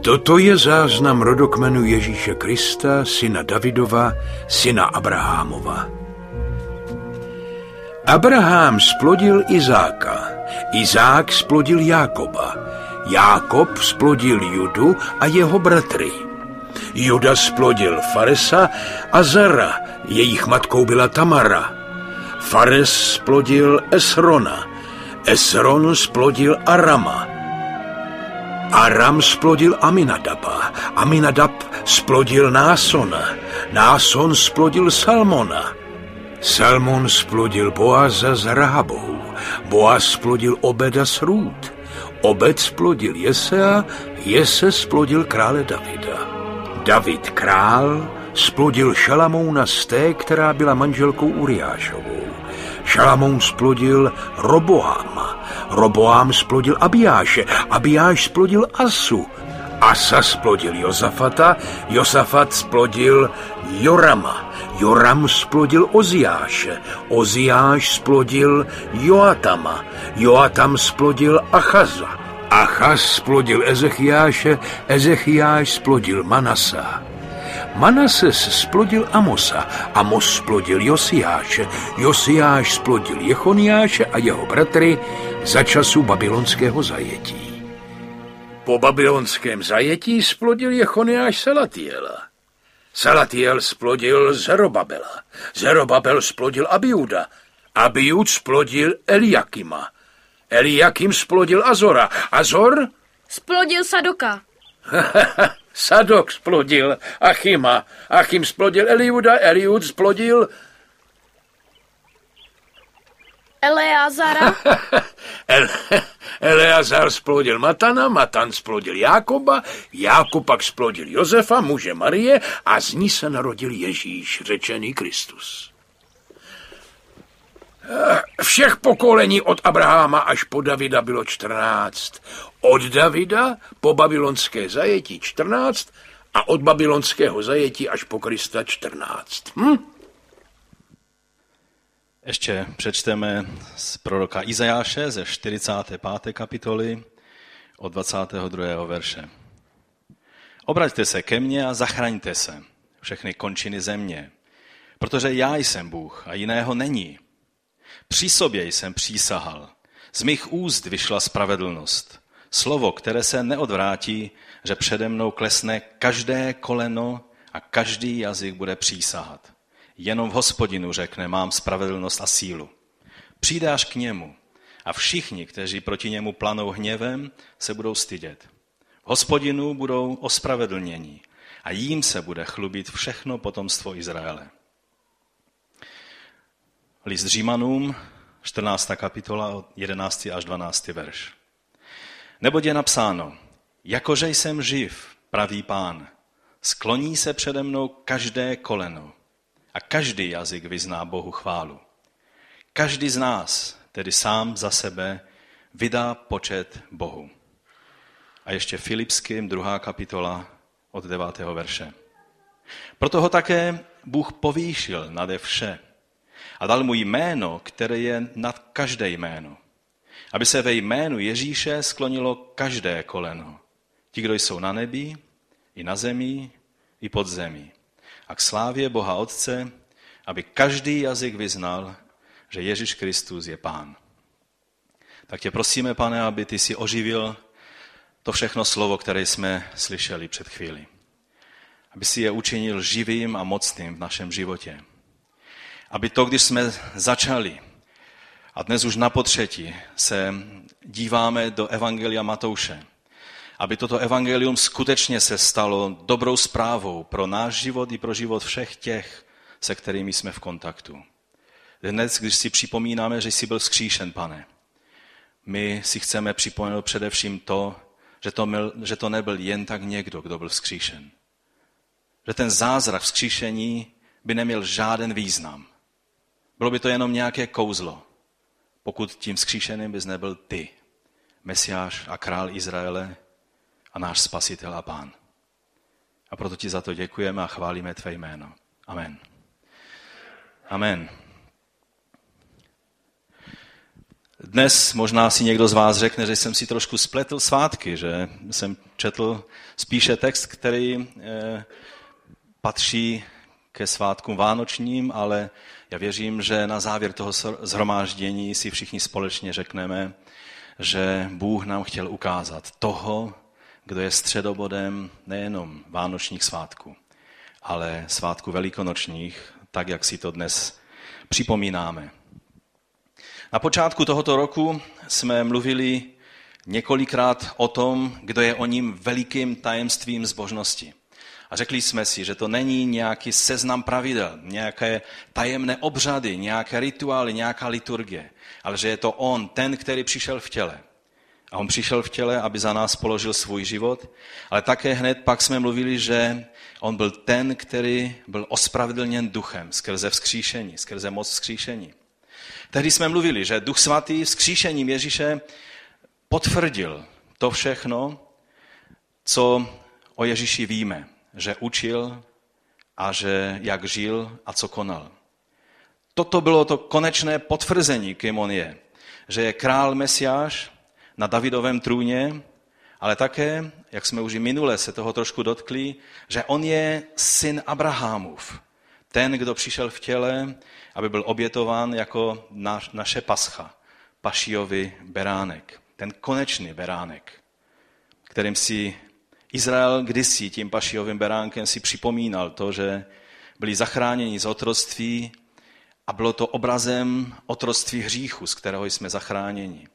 Toto je záznam rodokmenu Ježíše Krista, syna Davidova, syna Abrahámova. Abraham splodil Izáka, Izák splodil Jákoba, Jákob splodil Judu a jeho bratry. Juda splodil Faresa a Zara, jejich matkou byla Tamara. Fares splodil Esrona, Esron splodil Arama, Aram splodil Aminadaba, Aminadab splodil Násona, Náson splodil Salmona, Salmon splodil Boaza s Rahabou, Boaz splodil Obeda s Rút, Obed splodil Jesea, Jese splodil krále Davida. David král splodil Šalamouna z té, která byla manželkou Uriášovou. Šalamoun splodil Roboáma, Roboám splodil Abiáše, Abiáš splodil Asu, Asa splodil Josafata, Josafat splodil Jorama, Joram splodil Oziáše, Oziáš splodil Joatama, Joatam splodil Achaza, Achaz splodil Ezechiáše, Ezechiáš splodil Manasa. Manases splodil Amosa, Amos splodil Josiáše, Josiáš splodil Jechoniáše a jeho bratry za času babylonského zajetí. Po babylonském zajetí splodil Jechoniáš Salatiela. Salatiel splodil Zerobabela. Zerobabel splodil Abiuda. Abiud splodil Eliakima. Eliakim splodil Azora. Azor? Splodil Sadoka. Sadok splodil Achima. Achim splodil Eliuda. Eliud splodil... Eleazara. El, Eleazar splodil Matana, Matan splodil Jákoba, Jákob pak splodil Josefa, muže Marie a z ní se narodil Ježíš, řečený Kristus. Všech pokolení od Abraháma až po Davida bylo 14. Od Davida po babylonské zajetí 14 a od babylonského zajetí až po Krista 14. Hm? Ještě přečteme z proroka Izajáše ze 45. kapitoly od 22. verše. Obraťte se ke mně a zachraňte se, všechny končiny země, protože já jsem Bůh a jiného není. Při sobě jsem přísahal, z mých úst vyšla spravedlnost, slovo, které se neodvrátí, že přede mnou klesne každé koleno a každý jazyk bude přísahat. Jenom v hospodinu řekne, mám spravedlnost a sílu. Přijde až k němu a všichni, kteří proti němu planou hněvem, se budou stydět. V hospodinu budou ospravedlnění a jím se bude chlubit všechno potomstvo Izraele. List Římanům, 14. kapitola, od 11. až 12. verš. Neboť je napsáno, jakože jsem živ, pravý pán, skloní se přede mnou každé koleno a každý jazyk vyzná Bohu chválu. Každý z nás, tedy sám za sebe, vydá počet Bohu. A ještě Filipským, druhá kapitola od 9. verše. Proto ho také Bůh povýšil nade vše a dal mu jméno, které je nad každé jméno. Aby se ve jménu Ježíše sklonilo každé koleno. Ti, kdo jsou na nebi, i na zemi, i pod zemí a k slávě Boha Otce, aby každý jazyk vyznal, že Ježíš Kristus je Pán. Tak tě prosíme, pane, aby ty si oživil to všechno slovo, které jsme slyšeli před chvíli. Aby si je učinil živým a mocným v našem životě. Aby to, když jsme začali, a dnes už na potřetí se díváme do Evangelia Matouše, aby toto evangelium skutečně se stalo dobrou zprávou pro náš život i pro život všech těch, se kterými jsme v kontaktu. Dnes, když si připomínáme, že jsi byl skříšen, pane, my si chceme připomenout především to, že to, byl, že to nebyl jen tak někdo, kdo byl vzkříšen. Že ten zázrak vzkříšení by neměl žádný význam. Bylo by to jenom nějaké kouzlo, pokud tím vzkříšeným bys nebyl ty, Mesiáš a král Izraele, a náš spasitel a pán. A proto ti za to děkujeme a chválíme tvé jméno. Amen. Amen. Dnes možná si někdo z vás řekne, že jsem si trošku spletl svátky, že jsem četl spíše text, který eh, patří ke svátkům vánočním, ale já věřím, že na závěr toho zhromáždění si všichni společně řekneme, že Bůh nám chtěl ukázat toho, kdo je středobodem nejenom vánočních svátků, ale svátku velikonočních, tak jak si to dnes připomínáme. Na počátku tohoto roku jsme mluvili několikrát o tom, kdo je o ním velikým tajemstvím zbožnosti. A řekli jsme si, že to není nějaký seznam pravidel, nějaké tajemné obřady, nějaké rituály, nějaká liturgie, ale že je to on, ten, který přišel v těle. A on přišel v těle, aby za nás položil svůj život, ale také hned pak jsme mluvili, že on byl ten, který byl ospravedlněn duchem skrze vzkříšení, skrze moc vzkříšení. Tehdy jsme mluvili, že Duch Svatý vzkříšením Ježíše potvrdil to všechno, co o Ježíši víme, že učil a že jak žil a co konal. Toto bylo to konečné potvrzení, kým on je. Že je král Mesiáš na Davidovém trůně, ale také, jak jsme už i minule se toho trošku dotkli, že on je syn Abrahamův. Ten, kdo přišel v těle, aby byl obětován jako naš, naše pascha, pašiovi beránek. Ten konečný beránek, kterým si Izrael kdysi tím pašiovým beránkem si připomínal to, že byli zachráněni z otroctví a bylo to obrazem otroctví hříchu, z kterého jsme zachráněni.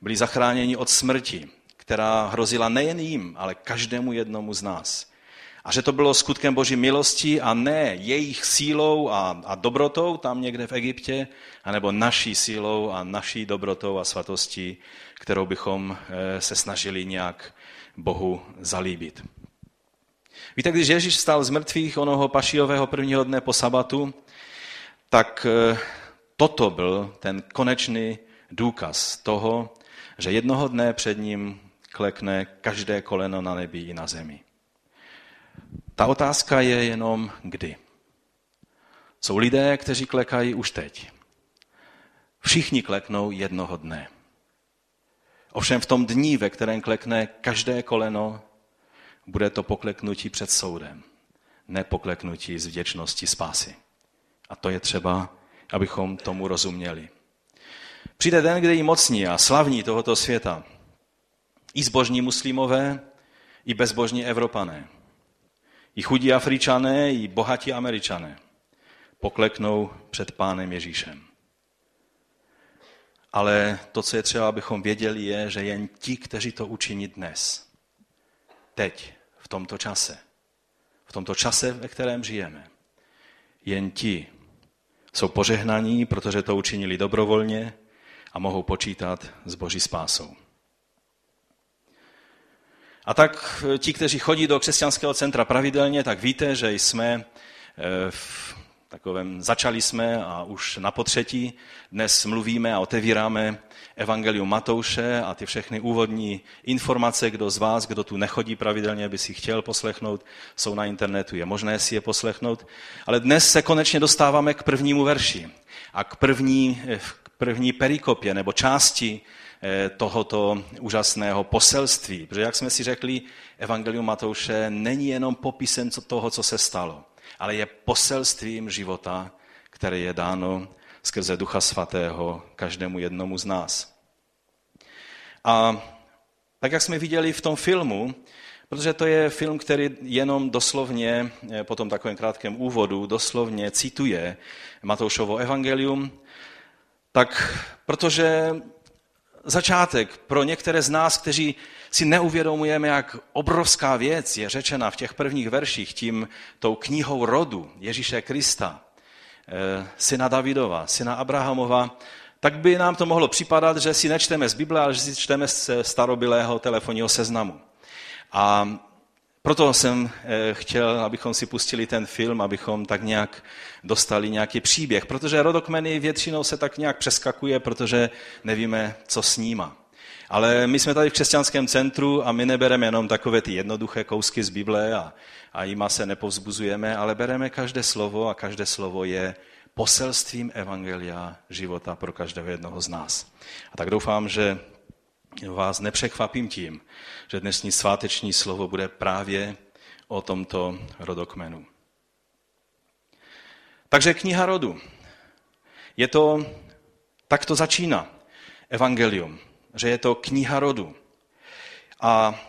Byli zachráněni od smrti, která hrozila nejen jim, ale každému jednomu z nás. A že to bylo skutkem Boží milosti a ne jejich sílou a, a dobrotou tam někde v Egyptě, anebo naší sílou a naší dobrotou a svatostí, kterou bychom eh, se snažili nějak Bohu zalíbit. Víte, když Ježíš stal z mrtvých onoho pašijového prvního dne po sabatu, tak eh, toto byl ten konečný důkaz toho, že jednoho dne před ním klekne každé koleno na nebi i na zemi. Ta otázka je jenom kdy. Jsou lidé, kteří klekají už teď. Všichni kleknou jednoho dne. Ovšem v tom dní, ve kterém klekne každé koleno, bude to pokleknutí před soudem, ne pokleknutí z vděčnosti spásy. A to je třeba, abychom tomu rozuměli. Přijde den, kde i mocní a slavní tohoto světa, i zbožní muslimové, i bezbožní Evropané, i chudí Afričané, i bohatí Američané pokleknou před Pánem Ježíšem. Ale to, co je třeba, abychom věděli, je, že jen ti, kteří to učiní dnes, teď, v tomto čase, v tomto čase, ve kterém žijeme, jen ti jsou požehnaní, protože to učinili dobrovolně a mohou počítat s Boží spásou. A tak ti, kteří chodí do křesťanského centra pravidelně, tak víte, že jsme eh, v takovém, začali jsme a už na potřetí dnes mluvíme a otevíráme Evangelium Matouše a ty všechny úvodní informace, kdo z vás, kdo tu nechodí pravidelně, by si chtěl poslechnout, jsou na internetu, je možné si je poslechnout. Ale dnes se konečně dostáváme k prvnímu verši a k první, k první perikopě nebo části eh, tohoto úžasného poselství. Protože jak jsme si řekli, Evangelium Matouše není jenom popisem toho, co se stalo ale je poselstvím života, které je dáno skrze Ducha Svatého každému jednomu z nás. A tak, jak jsme viděli v tom filmu, protože to je film, který jenom doslovně, eh, po tom takovém krátkém úvodu, doslovně cituje Matoušovo evangelium, tak protože začátek pro některé z nás, kteří si neuvědomujeme, jak obrovská věc je řečena v těch prvních verších tím tou knihou rodu Ježíše Krista, eh, syna Davidova, syna Abrahamova, tak by nám to mohlo připadat, že si nečteme z Bible, ale že si čteme z starobilého telefonního seznamu. A proto jsem eh, chtěl, abychom si pustili ten film, abychom tak nějak dostali nějaký příběh, protože rodokmeny většinou se tak nějak přeskakuje, protože nevíme, co s níma. Ale my jsme tady v křesťanském centru a my nebereme jenom takové ty jednoduché kousky z Bible a, a jima se nepovzbuzujeme, ale bereme každé slovo a každé slovo je poselstvím Evangelia života pro každého jednoho z nás. A tak doufám, že vás nepřekvapím tím, že dnešní sváteční slovo bude právě o tomto rodokmenu. Takže kniha rodu. Je to, tak to začíná evangelium, že je to kniha rodu. A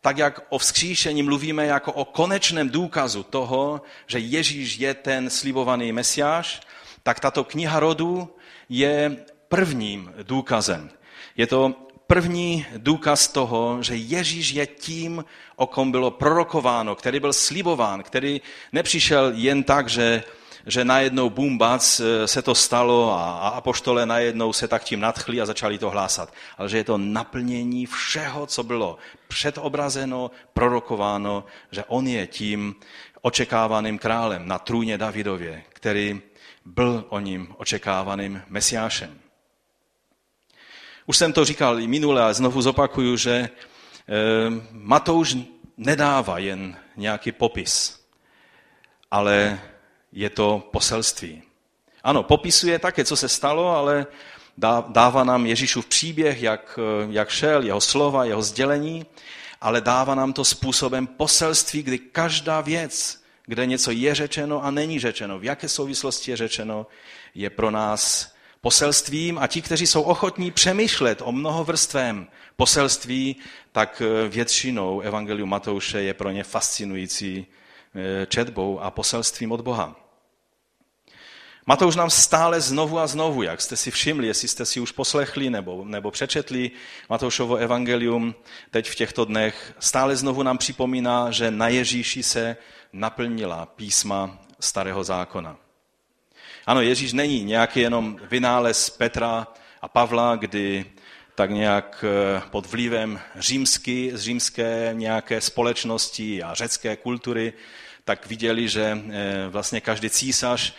tak jak o vzkříšení mluvíme jako o konečném důkazu toho, že Ježíš je ten slibovaný mesiáš, tak tato kniha rodu je prvním důkazem. Je to první důkaz toho, že Ježíš je tím, o kom bylo prorokováno, který byl slibován, který nepřišel jen tak, že že najednou bumbac eh, se to stalo a, a apoštole najednou se tak tím nadchli a začali to hlásat. Ale že je to naplnění všeho, co bylo předobrazeno, prorokováno, že on je tím očekávaným králem na trůně Davidově, který byl o ním očekávaným mesiášem. Už jsem to říkal i minule a znovu zopakuju, že e, Matouš nedává jen nějaký popis, ale je to poselství. Ano, popisuje také, co se stalo, ale dává nám Ježíšův příběh, jak, jak šel, jeho slova, jeho sdělení, ale dává nám to způsobem poselství, kdy každá věc, kde něco je řečeno a není řečeno, v jaké souvislosti je řečeno, je pro nás poselstvím a ti, kteří jsou ochotní přemýšlet o mnohovrstvém poselství, tak většinou Evangelium Matouše je pro ně fascinující eh, četbou a poselstvím od Boha. Matouš nám stále znovu a znovu, jak jste si všimli, jestli jste si už poslechli nebo, nebo přečetli Matoušovo evangelium teď v těchto dnech, stále znovu nám připomíná, že na Ježíši se naplnila písma starého zákona. Ano, Ježíš není nějaký jenom vynález Petra a Pavla, kdy tak nějak eh, pod vlivem římsky, z římské nějaké společnosti a řecké kultury tak viděli, že eh, vlastně každý císař,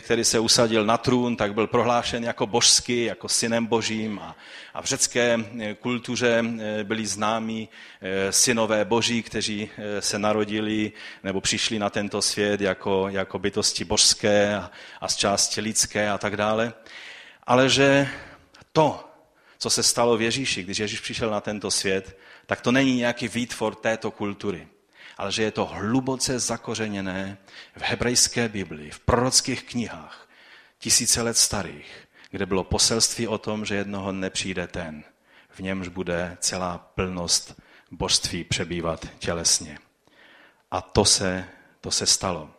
který se usadil na trůn, tak byl prohlášen jako božský, jako synem božím a, a v řecké eh, kultuře eh, byli známí synové boží, kteří se narodili nebo přišli na tento svět jako, jako bytosti božské a, a z části lidské a tak dále. Ale že to, co se stalo v Ježíši, když Ježíš přišel na tento svět, tak to není nějaký výtvor této kultury ale že je to hluboce zakořeněné v hebrejské Biblii, v prorockých knihách, tisíce let starých, kde bylo poselství o tom, že jednoho nepřijde ten, v němž bude celá plnost božství přebývat tělesně. A to se, to se stalo.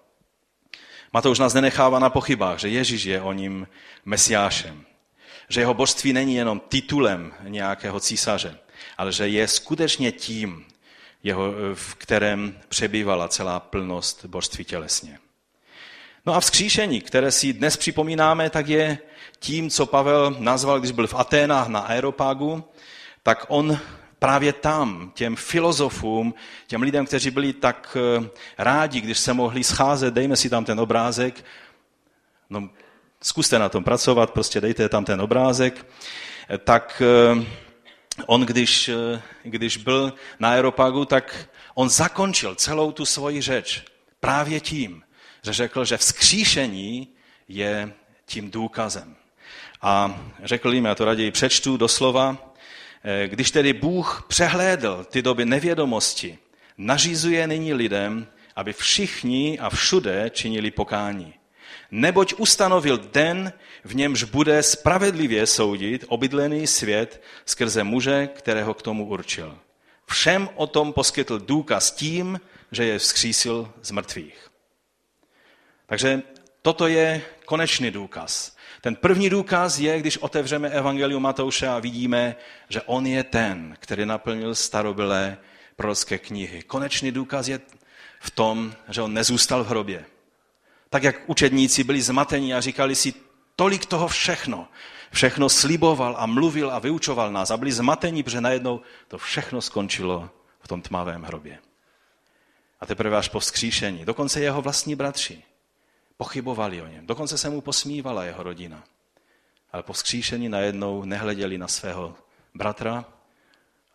Matouš nás nenechává na pochybách, že Ježíš je o ním mesiášem. Že jeho božství není jenom titulem nějakého císaře, ale že je skutečně tím, jeho, v kterém přebývala celá plnost božství tělesně. No a vzkříšení, které si dnes připomínáme, tak je tím, co Pavel nazval, když byl v Aténách na Aeropagu, tak on právě tam, těm filozofům, těm lidem, kteří byli tak eh, rádi, když se mohli scházet, dejme si tam ten obrázek, no zkuste na tom pracovat, prostě dejte tam ten obrázek, tak eh, on, když, eh, když byl na Aeropagu, tak on zakončil celou tu svoji řeč právě tím, že řekl, že vzkříšení je tím důkazem. A řekl jim, já to raději přečtu doslova, eh, když tedy Bůh přehlédl ty doby nevědomosti, nařizuje nyní lidem, aby všichni a všude činili pokání neboť ustanovil den, v němž bude spravedlivě soudit obydlený svět skrze muže, kterého k tomu určil. Všem o tom poskytl důkaz tím, že je vzkřísil z mrtvých. Takže toto je konečný důkaz. Ten první důkaz je, když otevřeme Evangelium Matouše a vidíme, že on je ten, který naplnil starobylé prorocké knihy. Konečný důkaz je v tom, že on nezůstal v hrobě tak jak učedníci byli zmateni a říkali si, tolik toho všechno, všechno sliboval a mluvil a vyučoval nás a byli zmateni, protože najednou to všechno skončilo v tom tmavém hrobě. A teprve až po vzkříšení, dokonce jeho vlastní bratři, pochybovali o něm, dokonce se mu posmívala jeho rodina. Ale po vzkříšení najednou nehleděli na svého bratra,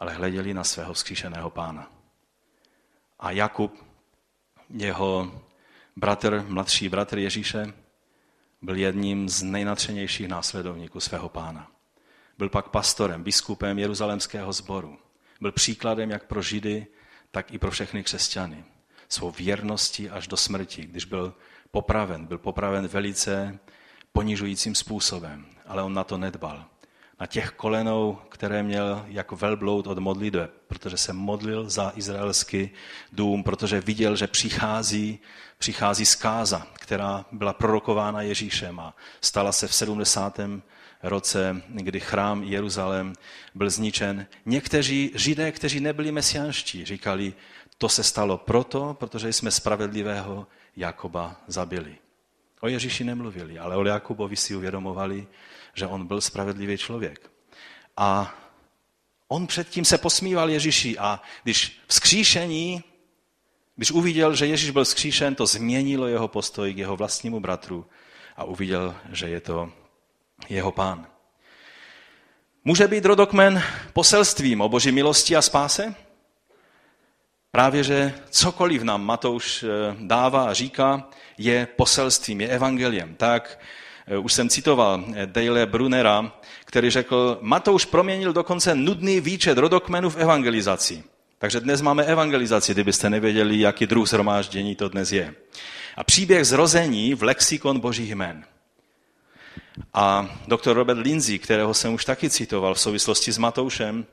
ale hleděli na svého vzkříšeného pána. A Jakub, jeho bratr, mladší bratr Ježíše, byl jedním z nejnatřenějších následovníků svého pána. Byl pak pastorem, biskupem Jeruzalémského sboru. Byl příkladem jak pro Židy, tak i pro všechny křesťany. Svou věrností až do smrti, když byl popraven. Byl popraven velice ponižujícím způsobem, ale on na to nedbal. Na těch kolenou, které měl jako velbloud od modlitbe, protože se modlil za izraelský dům, protože viděl, že přichází, přichází zkáza, která byla prorokována Ježíšem a stala se v 70. roce, kdy chrám Jeruzalém byl zničen. Někteří židé, kteří nebyli mesianští, říkali, to se stalo proto, protože jsme spravedlivého Jakoba zabili. O Ježíši nemluvili, ale o Jakubovi si uvědomovali, že on byl spravedlivý člověk. A on předtím se posmíval Ježíši a když vzkříšení, když uviděl, že Ježíš byl vzkříšen, to změnilo jeho postoj k jeho vlastnímu bratru a uviděl, že je to jeho pán. Může být rodokmen poselstvím o boží milosti a spáse? Právě, že cokoliv nám Matouš eh, dává a říká, je poselstvím, je evangeliem. Tak už jsem citoval eh, Dale Brunera, který řekl, Matouš proměnil dokonce nudný výčet rodokmenů v evangelizaci. Takže dnes máme evangelizaci, kdybyste nevěděli, jaký druh zhromáždění to dnes je. A příběh zrození v lexikon božích jmen. A doktor Robert Lindsay, kterého jsem už taky citoval v souvislosti s Matoušem,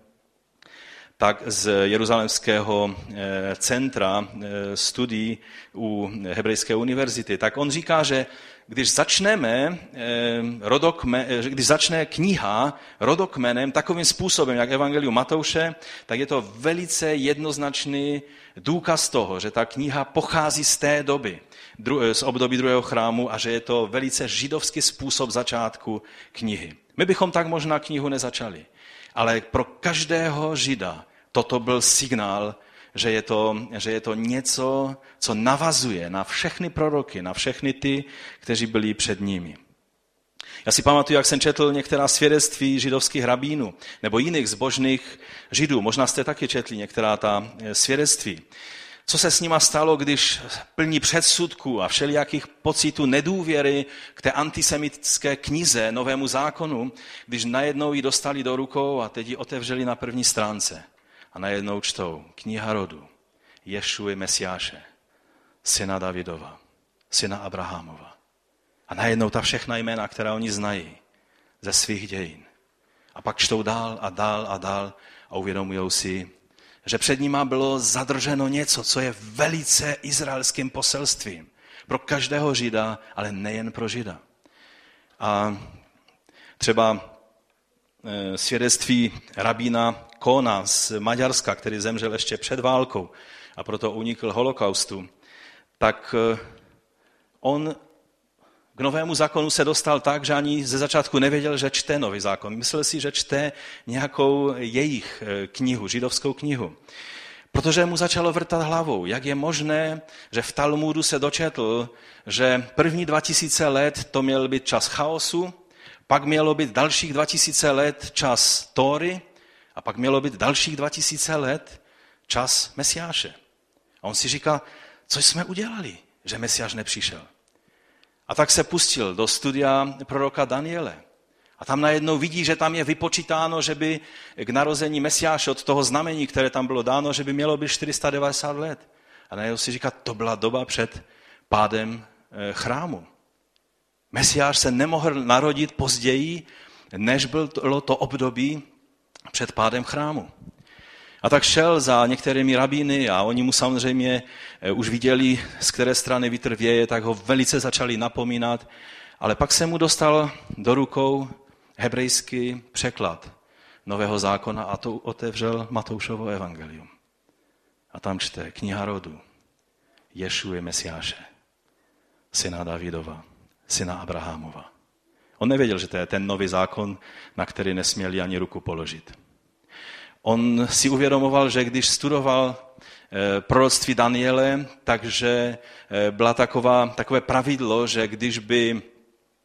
tak z Jeruzalémského eh, centra eh, studií u Hebrejské univerzity, tak on říká, že když začneme eh, rodokme, když začne kniha rodokmenem takovým způsobem, jak Evangelium Matouše, tak je to velice jednoznačný důkaz toho, že ta kniha pochází z té doby, z období druhého chrámu a že je to velice židovský způsob začátku knihy. My bychom tak možná knihu nezačali. Ale pro každého žida toto byl signál, že je, to, že je to něco, co navazuje na všechny proroky, na všechny ty, kteří byli před nimi. Já si pamatuju, jak jsem četl některá svědectví židovských rabínů nebo jiných zbožných židů. Možná jste taky četli některá ta eh, svědectví. Co se s nima stalo, když plní předsudků a všelijakých pocitů nedůvěry k té antisemitské knize, novému zákonu, když najednou ji dostali do rukou a teď ji otevřeli na první stránce najednou čtou kniha rodu Ješuji Mesiáše, syna Davidova, syna Abrahamova. A najednou ta všechna jména, která oni znají ze svých dějin. A pak čtou dál a dál a dál a uvědomují si, že před nima bylo zadrženo něco, co je velice izraelským poselstvím. Pro každého žida, ale nejen pro žida. A třeba e, svědectví rabína Kona z Maďarska, který zemřel ještě před válkou a proto unikl holokaustu, tak eh, on k novému zákonu se dostal tak, že ani ze začátku nevěděl, že čte nový zákon. Myslel si, že čte nějakou jejich eh, knihu, židovskou knihu. Protože mu začalo vrtat hlavou, jak je možné, že v Talmudu se dočetl, že první 2000 let to měl být čas chaosu, pak mělo být dalších 2000 let čas Tóry a pak mělo být dalších 2000 let čas Mesiáše. A on si říká, co jsme udělali, že Mesiáš nepřišel. A tak se pustil do studia proroka Daniele. A tam najednou vidí, že tam je vypočítáno, že by k narození Mesiáše od toho znamení, které tam bylo dáno, že by mělo být 490 let. A najednou si říká, to byla doba před pádem eh, chrámu. Mesiáš se nemohl narodit později, než bylo to období před pádem chrámu. A tak šel za některými rabíny a oni mu samozřejmě eh, už viděli, z které strany vítr věje, tak ho velice začali napomínat. Ale pak se mu dostal do rukou hebrejský překlad Nového zákona a to otevřel Matoušovo evangelium. A tam čte kniha rodu. Ješuje Mesiáše, syna Davidova, syna Abrahamova. On nevěděl, že to je ten nový zákon, na který nesměli ani ruku položit. On si uvědomoval, že když studoval eh, proroctví Daniele, takže eh, byla taková, takové pravidlo, že když by,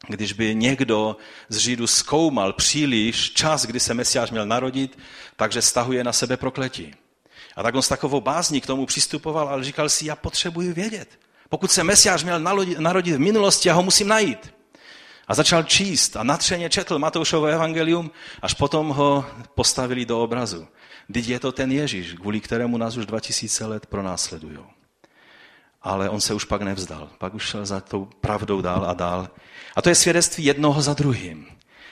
když by někdo z Židů zkoumal příliš čas, kdy se Mesiáš měl narodit, takže stahuje na sebe prokletí. A tak on s takovou bázní k tomu přistupoval, ale říkal si, já potřebuji vědět. Pokud se Mesiáš měl narodit v minulosti, já ho musím najít. A začal číst a natřeně četl Matoušovo evangelium, až potom ho postavili do obrazu. Teď je to ten Ježíš, kvůli kterému nás už 2000 let pronásledují. Ale on se už pak nevzdal. Pak už šel za tou pravdou dál a dál. A to je svědectví jednoho za druhým.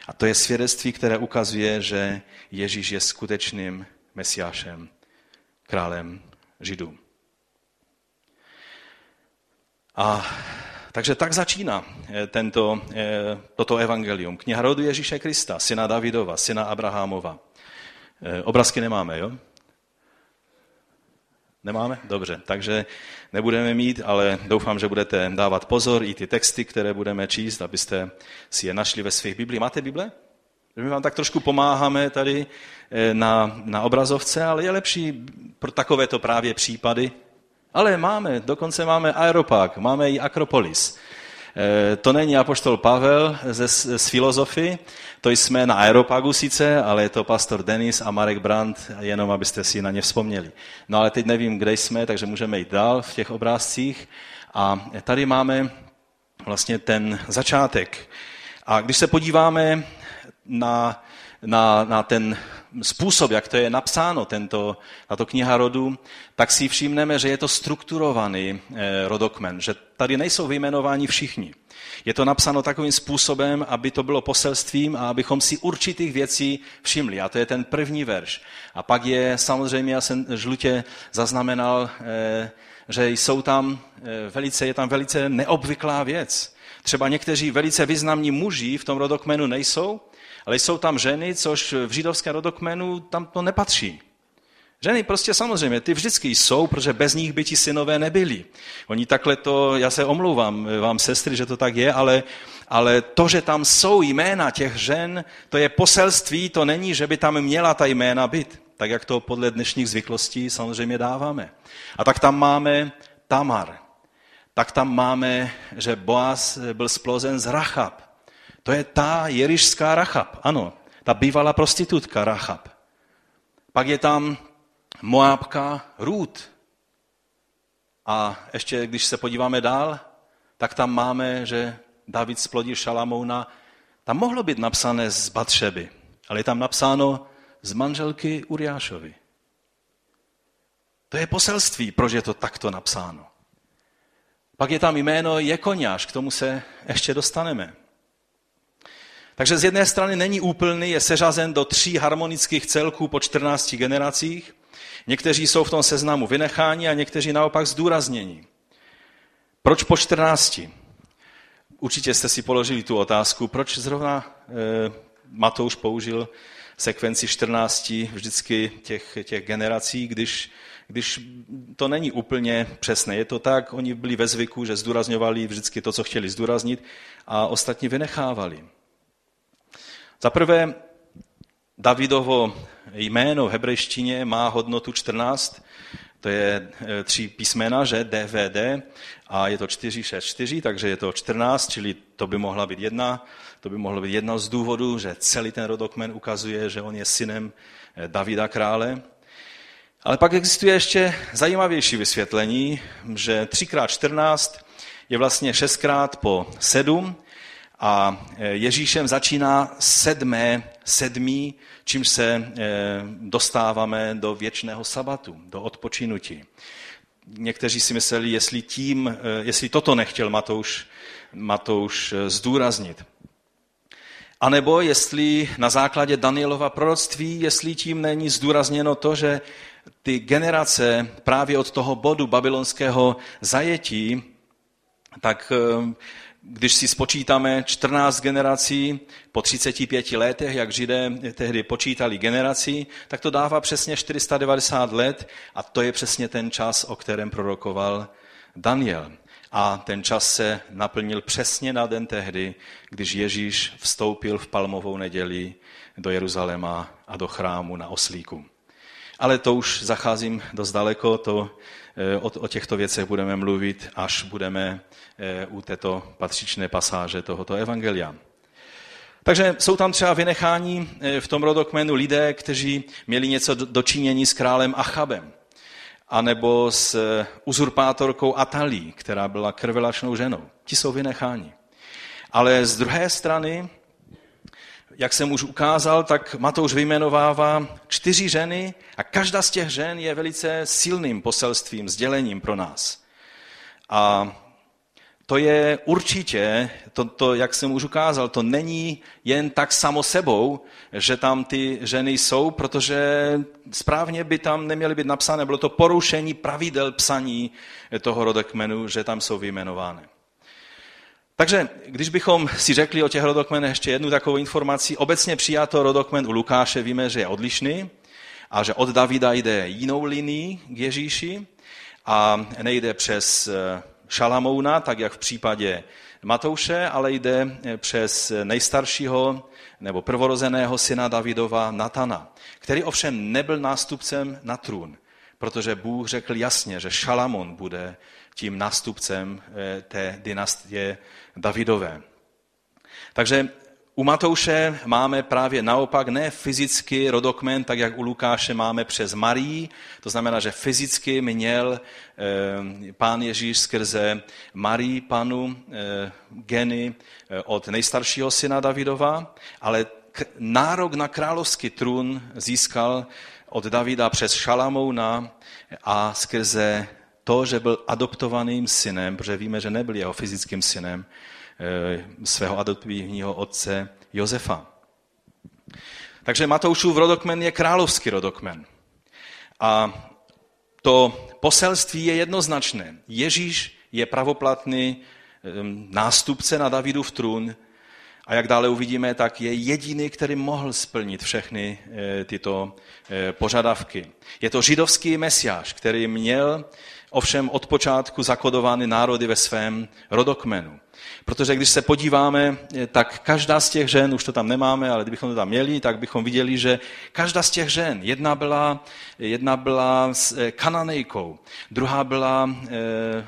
A to je svědectví, které ukazuje, že Ježíš je skutečným mesiášem, králem Židů. A takže tak začíná eh, tento, eh, toto evangelium. Kniha rodu Ježíše Krista, syna Davidova, syna Abrahamova. Eh, Obrazky nemáme, jo? Nemáme? Dobře, takže nebudeme mít, ale doufám, že budete dávat pozor i ty texty, které budeme číst, abyste si je našli ve svých Biblích. Máte Bible? My vám tak trošku pomáháme tady na, na obrazovce, ale je lepší pro takovéto právě případy, ale máme, dokonce máme Aeropark, máme i Akropolis. E, to není apoštol Pavel ze, z filozofy, to jsme na Aeropagu sice, ale je to pastor Denis a Marek Brandt, jenom abyste si na ně vzpomněli. No ale teď nevím, kde jsme, takže můžeme jít dál v těch obrázcích. A tady máme vlastně ten začátek. A když se podíváme na, na, na ten způsob, jak to je napsáno, tento, tato kniha rodu, tak si všimneme, že je to strukturovaný eh, rodokmen, že tady nejsou vyjmenováni všichni. Je to napsáno takovým způsobem, aby to bylo poselstvím a abychom si určitých věcí všimli. A to je ten první verš. A pak je samozřejmě, já jsem žlutě zaznamenal, eh, že jsou tam eh, velice, je tam velice neobvyklá věc. Třeba někteří velice významní muži v tom rodokmenu nejsou, ale jsou tam ženy, což v židovském rodokmenu tam to nepatří. Ženy prostě samozřejmě, ty vždycky jsou, protože bez nich by ti synové nebyli. Oni takhle to, já se omlouvám vám sestry, že to tak je, ale, ale to, že tam jsou jména těch žen, to je poselství, to není, že by tam měla ta jména být. Tak jak to podle dnešních zvyklostí samozřejmě dáváme. A tak tam máme Tamar. Tak tam máme, že Boaz byl splozen z Rachab. To je ta jerišská Rachab, ano, ta bývalá prostitutka Rachab. Pak je tam Moabka Rút. A ještě, když se podíváme dál, tak tam máme, že David splodil Šalamouna. Tam mohlo být napsané z Batšeby, ale je tam napsáno z manželky Uriášovi. To je poselství, proč je to takto napsáno. Pak je tam jméno Jekoňáš, k tomu se ještě dostaneme. Takže z jedné strany není úplný, je seřazen do tří harmonických celků po 14 generacích. Někteří jsou v tom seznamu vynecháni a někteří naopak zdůraznění. Proč po 14? Určitě jste si položili tu otázku, proč zrovna e, Matouš použil sekvenci 14 vždycky těch, těch generací, když, když to není úplně přesné. Je to tak, oni byli ve zvyku, že zdůrazňovali vždycky to, co chtěli zdůraznit a ostatní vynechávali. Za prvé, Davidovo jméno v hebrejštině má hodnotu 14, to je e, tři písmena, že DVD, a je to 464, takže je to 14, čili to by mohla být jedna, to by mohlo být jedna z důvodů, že celý ten rodokmen ukazuje, že on je synem e, Davida krále. Ale pak existuje ještě zajímavější vysvětlení, že 3x14 je vlastně 6x po 7, a e, Ježíšem začíná sedmé, sedmý, čím se e, dostáváme do věčného sabatu, do odpočinutí. Někteří si mysleli, jestli, tím, e, jestli toto nechtěl Matouš, Matouš zdůraznit. A nebo jestli na základě Danielova proroctví, jestli tím není zdůrazněno to, že ty generace právě od toho bodu babylonského zajetí, tak když si spočítáme 14 generací po 35 letech, jak Židé tehdy počítali generací, tak to dává přesně 490 let a to je přesně ten čas, o kterém prorokoval Daniel. A ten čas se naplnil přesně na den tehdy, když Ježíš vstoupil v palmovou neděli do Jeruzaléma a do chrámu na oslíku. Ale to už zacházím dost daleko, to o, o těchto věcech budeme mluvit, až budeme eh, u této patřičné pasáže tohoto evangelia. Takže jsou tam třeba vynechání eh, v tom rodokmenu lidé, kteří měli něco dočinění s králem Achabem, anebo s uzurpátorkou Atalí, která byla krvelačnou ženou. Ti jsou vynecháni. Ale z druhé strany, jak jsem už ukázal, tak Matouš vyjmenovává čtyři ženy a každá z těch žen je velice silným poselstvím, sdělením pro nás. A to je určitě, to, to, jak jsem už ukázal, to není jen tak samo sebou, že tam ty ženy jsou, protože správně by tam neměly být napsané, bylo to porušení pravidel psaní toho rodokmenu, že tam jsou vyjmenovány. Takže když bychom si řekli o těch rodokmenech ještě jednu takovou informaci, obecně přijato rodokmen u Lukáše víme, že je odlišný a že od Davida jde jinou linií k Ježíši a nejde přes eh, Šalamouna, tak jak v případě Matouše, ale jde eh, přes nejstaršího nebo prvorozeného syna Davidova Natana, který ovšem nebyl nástupcem na trůn, protože Bůh řekl jasně, že Šalamon bude tím nástupcem eh, té dynastie Davidové. Takže u Matouše máme právě naopak ne fyzicky rodokmen, tak jak u Lukáše máme přes Marii, to znamená, že fyzicky měl eh, pán Ježíš skrze Marii panu eh, geny od nejstaršího syna Davidova, ale nárok na královský trůn získal od Davida přes Šalamouna a skrze to, že byl adoptovaným synem, protože víme, že nebyl jeho fyzickým synem, eh, svého adoptivního otce Josefa. Takže Matoušův rodokmen je královský rodokmen. A to poselství je jednoznačné. Ježíš je pravoplatný eh, nástupce na Davidův trůn a jak dále uvidíme, tak je jediný, který mohl splnit všechny eh, tyto požadavky. Je to židovský mesiáš, který měl ovšem od počátku zakodovány národy ve svém rodokmenu. Protože když se podíváme, eh, tak každá z těch žen, už to tam nemáme, ale kdybychom to tam měli, tak bychom viděli, že každá z těch žen, jedna byla, jedna byla s eh, kananejkou, druhá byla eh,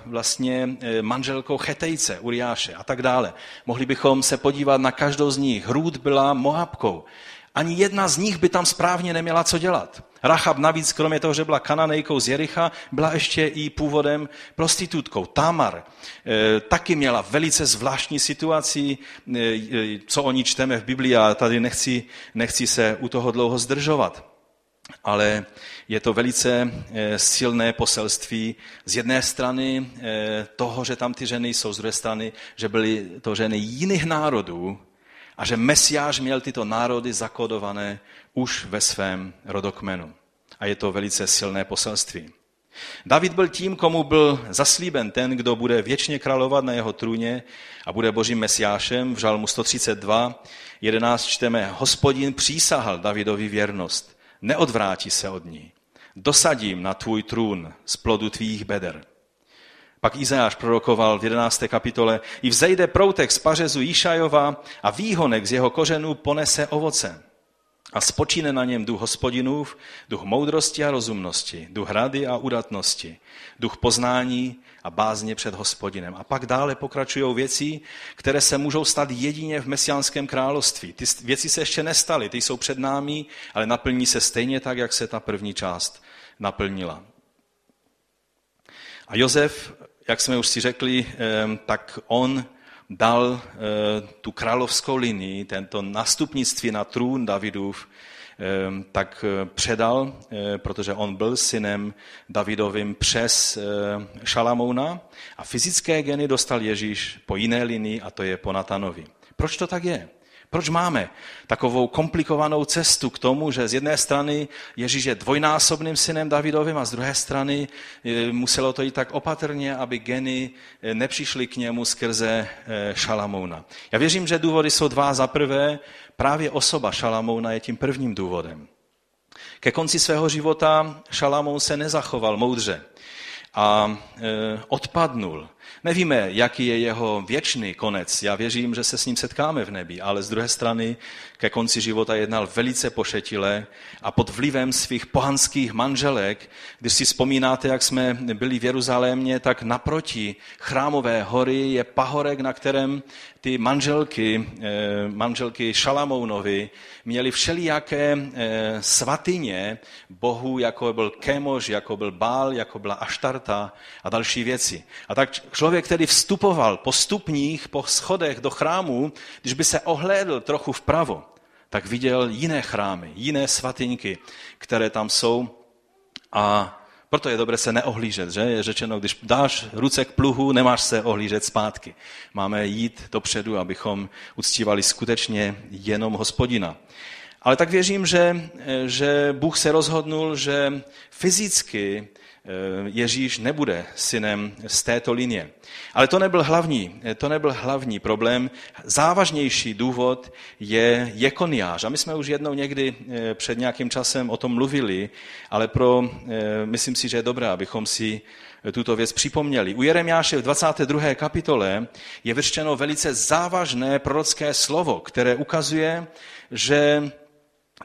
vlastně manželkou Chetejce, Uriáše a tak dále. Mohli bychom se podívat na každou z nich. Hrůd byla Moabkou. Ani jedna z nich by tam správně neměla co dělat. Rachab navíc, kromě toho, že byla kananejkou z Jericha, byla ještě i původem prostitutkou. Tamar e, taky měla velice zvláštní situaci, e, co o ní čteme v Biblii a tady nechci, nechci se u toho dlouho zdržovat. Ale je to velice silné poselství z jedné strany toho, že tam ty ženy jsou, z druhé strany, že byly to ženy jiných národů, a že Mesiáš měl tyto národy zakodované už ve svém rodokmenu. A je to velice silné poselství. David byl tím, komu byl zaslíben ten, kdo bude věčně královat na jeho trůně a bude božím mesiášem. V žalmu 132, 11 čteme, hospodin přísahal Davidovi věrnost, neodvrátí se od ní. Dosadím na tvůj trůn z plodu tvých beder. Pak Izajáš prorokoval v 11. kapitole, i vzejde proutek z pařezu Jíšajova a výhonek z jeho kořenů ponese ovoce. A spočíne na něm duch hospodinův, duch moudrosti a rozumnosti, duch rady a udatnosti, duch poznání a bázně před hospodinem. A pak dále pokračují věci, které se můžou stát jedině v mesiánském království. Ty věci se ještě nestaly, ty jsou před námi, ale naplní se stejně tak, jak se ta první část naplnila. A Josef jak jsme už si řekli, tak on dal eh, tu královskou linii, tento nastupnictví na trůn Davidův, tak eh, předal, eh, protože on byl synem Davidovým přes Šalamouna a fyzické geny dostal Ježíš po jiné linii a to je po Natanovi. Proč to tak je? Proč máme takovou komplikovanou cestu k tomu, že z jedné strany Ježíš je dvojnásobným synem Davidovým a z druhé strany e, muselo to jít tak opatrně, aby geny e, nepřišly k němu skrze e, Šalamouna. Já věřím, že důvody jsou dva. Za prvé, právě osoba Šalamouna je tím prvním důvodem. Ke konci svého života Šalamoun se nezachoval moudře a odpadnul Nevíme, jaký je jeho věčný konec. Já věřím, že se s ním setkáme v nebi, ale z druhé strany ke konci života jednal velice pošetile a pod vlivem svých pohanských manželek, když si vzpomínáte, jak jsme byli v Jeruzalémě, tak naproti chrámové hory je pahorek, na kterém ty manželky, eh, manželky Šalamounovi měly všelijaké eh, svatyně bohu, jako byl Kemoš, jako byl Bál, jako byla Aštart, vrata a další věci. A tak člověk, který vstupoval po stupních, po schodech do chrámu, když by se ohlédl trochu vpravo, tak viděl jiné chrámy, jiné svatyňky, které tam jsou a proto je dobré se neohlížet, že? Je řečeno, když dáš ruce k pluhu, nemáš se ohlížet zpátky. Máme jít dopředu, abychom uctívali skutečně jenom hospodina. Ale tak věřím, že, že Bůh se rozhodnul, že fyzicky Ježíš nebude synem z této linie. Ale to nebyl hlavní, to nebyl hlavní problém. Závažnější důvod je Jekoniář. A my jsme už jednou někdy eh, před nějakým časem o tom mluvili, ale pro, eh, myslím si, že je dobré, abychom si tuto věc připomněli. U Jeremiáše v 22. kapitole je vyřčeno velice závažné prorocké slovo, které ukazuje, že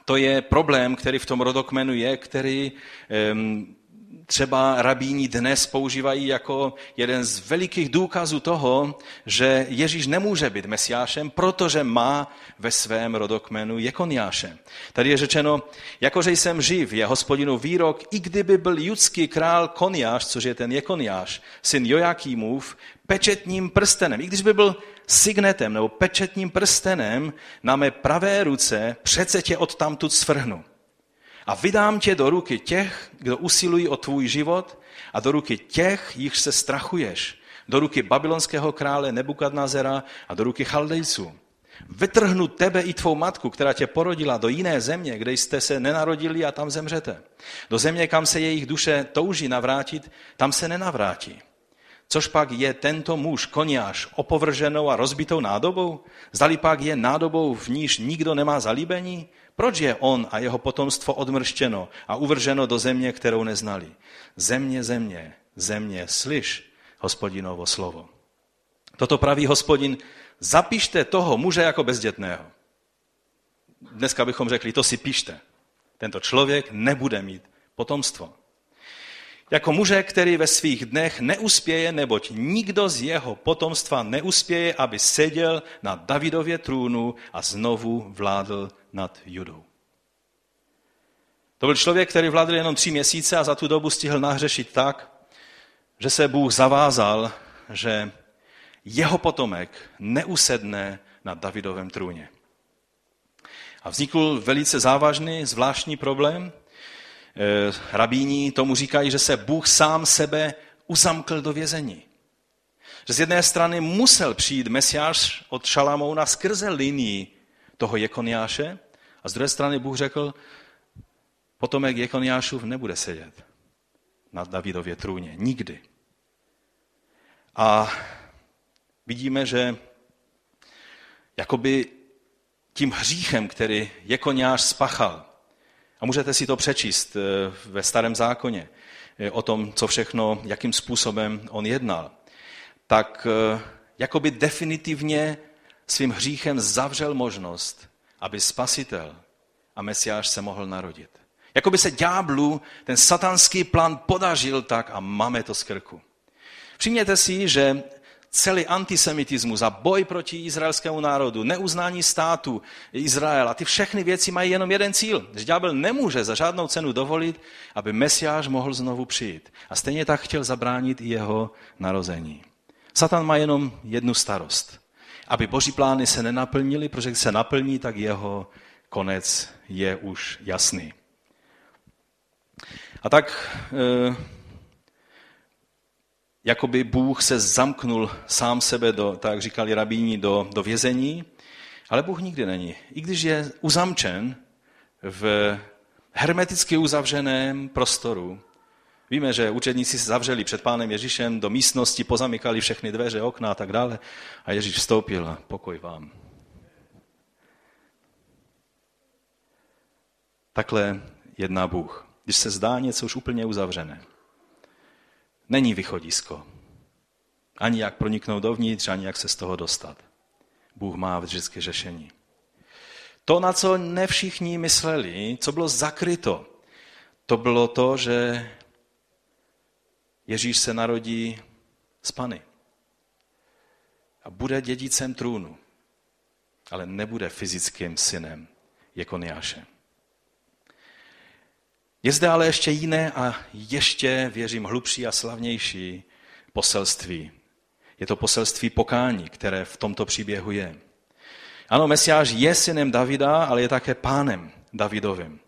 to je problém, který v tom rodokmenu je, který třeba rabíni dnes používají jako jeden z velikých důkazů toho, že Ježíš nemůže být mesiášem, protože má ve svém rodokmenu Jekoniáše. Tady je řečeno, jakože jsem živ, je hospodinu výrok, i kdyby byl judský král Koniáš, což je ten Jekoniáš, syn Jojakýmův, pečetním prstenem, i když by byl signetem nebo pečetním prstenem na mé pravé ruce, přece tě odtamtud svrhnu. A vydám tě do ruky těch, kdo usilují o tvůj život a do ruky těch, jichž se strachuješ. Do ruky babylonského krále Nebukadnazera a do ruky Chaldejců. Vytrhnu tebe i tvou matku, která tě porodila do jiné země, kde jste se nenarodili a tam zemřete. Do země, kam se jejich duše touží navrátit, tam se nenavrátí. Což pak je tento muž koniáš opovrženou a rozbitou nádobou? Zdali pak je nádobou, v níž nikdo nemá zalíbení? Proč je on a jeho potomstvo odmrštěno a uvrženo do země, kterou neznali? Země, země, země, slyš hospodinovo slovo. Toto praví hospodin, zapište toho muže jako bezdětného. Dneska bychom řekli, to si pište. Tento člověk nebude mít potomstvo. Jako muže, který ve svých dnech neuspěje, neboť nikdo z jeho potomstva neuspěje, aby seděl na Davidově trůnu a znovu vládl nad Judou. To byl člověk, který vládl jenom tři měsíce a za tu dobu stihl nahřešit tak, že se Bůh zavázal, že jeho potomek neusedne na Davidovém trůně. A vznikl velice závažný, zvláštní problém, rabíní tomu říkají, že se Bůh sám sebe uzamkl do vězení. Že z jedné strany musel přijít Mesiáš od Šalamouna skrze linii toho Jekoniáše a z druhé strany Bůh řekl, potomek Jekoniášův nebude sedět na Davidově trůně. Nikdy. A vidíme, že jakoby tím hříchem, který Jekoniáš spachal, a můžete si to přečíst eh, ve starém zákoně eh, o tom, co všechno, jakým způsobem on jednal. Tak eh, jakoby definitivně svým hříchem zavřel možnost, aby spasitel a mesiáš se mohl narodit. Jakoby se ďáblu ten satanský plán podařil tak a máme to z krku. Všimněte si, že celý antisemitismus a boj proti izraelskému národu, neuznání státu Izrael a ty všechny věci mají jenom jeden cíl. Že ďábel nemůže za žádnou cenu dovolit, aby Mesiáš mohl znovu přijít. A stejně tak chtěl zabránit i jeho narození. Satan má jenom jednu starost. Aby boží plány se nenaplnily, protože když se naplní, tak jeho konec je už jasný. A tak e, jakoby Bůh se zamknul sám sebe, do, tak říkali rabíni, do, do vězení, ale Bůh nikdy není. I když je uzamčen v hermeticky uzavřeném prostoru, Víme, že učedníci se zavřeli před pánem Ježíšem do místnosti, pozamykali všechny dveře, okna a tak dále. A Ježíš vstoupil a pokoj vám. Takhle jedná Bůh. Když se zdá něco už úplně uzavřené není východisko. Ani jak proniknout dovnitř, ani jak se z toho dostat. Bůh má vždycky řešení. To, na co ne všichni mysleli, co bylo zakryto, to bylo to, že Ježíš se narodí z Pany. A bude dědicem trůnu, ale nebude fyzickým synem Jekoniáše. Je zde ale ještě jiné a ještě, věřím, hlubší a slavnější poselství. Je to poselství pokání, které v tomto příběhu je. Ano, Mesiáš je synem Davida, ale je také pánem Davidovým.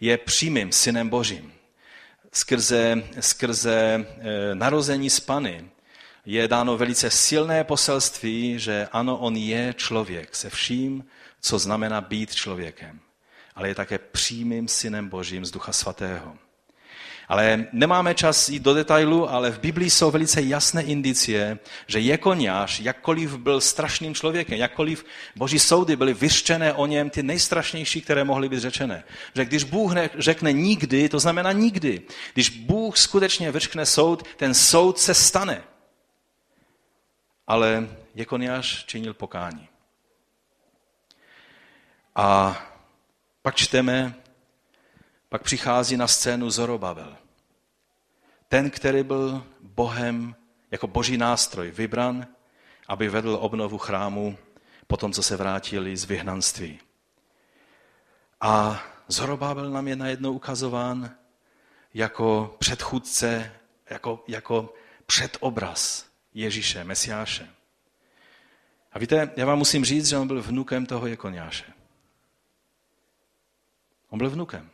Je přímým synem Božím. Skrze, skrze e, narození z Pany je dáno velice silné poselství, že ano, on je člověk se vším, co znamená být člověkem. Ale je také přímým synem Božím z Ducha Svatého. Ale nemáme čas jít do detailu, ale v Biblii jsou velice jasné indicie, že Jekoniáš, jakkoliv byl strašným člověkem, jakkoliv boží soudy byly vyřčené o něm, ty nejstrašnější, které mohly být řečené. Že když Bůh řekne nikdy, to znamená nikdy. Když Bůh skutečně vyřkne soud, ten soud se stane. Ale Jekoniáš činil pokání. A pak čteme, pak přichází na scénu Zorobabel. Ten, který byl Bohem jako boží nástroj vybran, aby vedl obnovu chrámu po tom, co se vrátili z vyhnanství. A Zorobabel nám je najednou ukazován jako předchůdce, jako, jako předobraz Ježíše, Mesiáše. A víte, já vám musím říct, že on byl vnukem toho Jekoniáše. On byl vnukem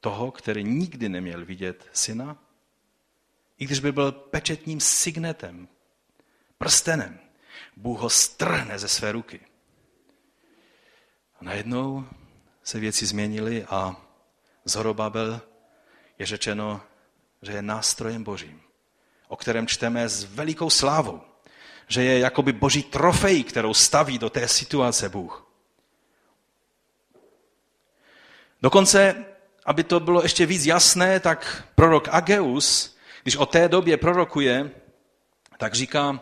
toho, který nikdy neměl vidět syna, i když by byl pečetním signetem, prstenem, Bůh ho strhne ze své ruky. A najednou se věci změnily a Zorobabel je řečeno, že je nástrojem božím, o kterém čteme s velikou slávou, že je jakoby boží trofej, kterou staví do té situace Bůh. Dokonce aby to bylo ještě víc jasné, tak prorok Ageus, když o té době prorokuje, tak říká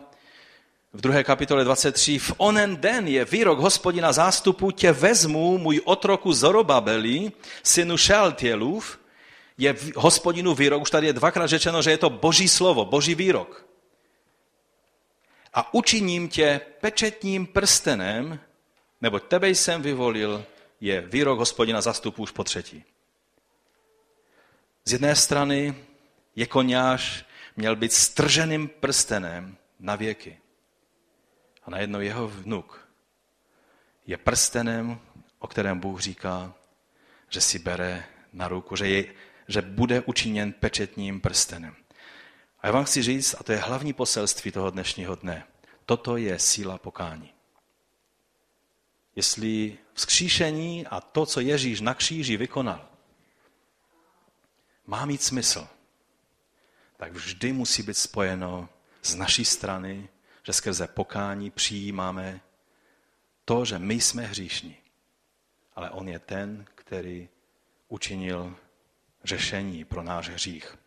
v druhé kapitole 23, v onen den je výrok hospodina zástupu, tě vezmu můj otroku Zorobabeli, synu Šeltělův, je hospodinu výrok, už tady je dvakrát řečeno, že je to boží slovo, boží výrok. A učiním tě pečetním prstenem, nebo tebe jsem vyvolil, je výrok hospodina zastupu už po třetí. Z jedné strany Jekoniáš měl být strženým prstenem na věky. A najednou jeho vnuk je prstenem, o kterém Bůh říká, že si bere na ruku, že, je, že bude učiněn pečetním prstenem. A já vám chci říct, a to je hlavní poselství toho dnešního dne, toto je síla pokání. Jestli vzkříšení a to, co Ježíš na kříži vykonal, má mít smysl, tak vždy musí být spojeno z naší strany, že skrze pokání přijímáme to, že my jsme hříšní. Ale on je ten, který učinil řešení pro náš hřích.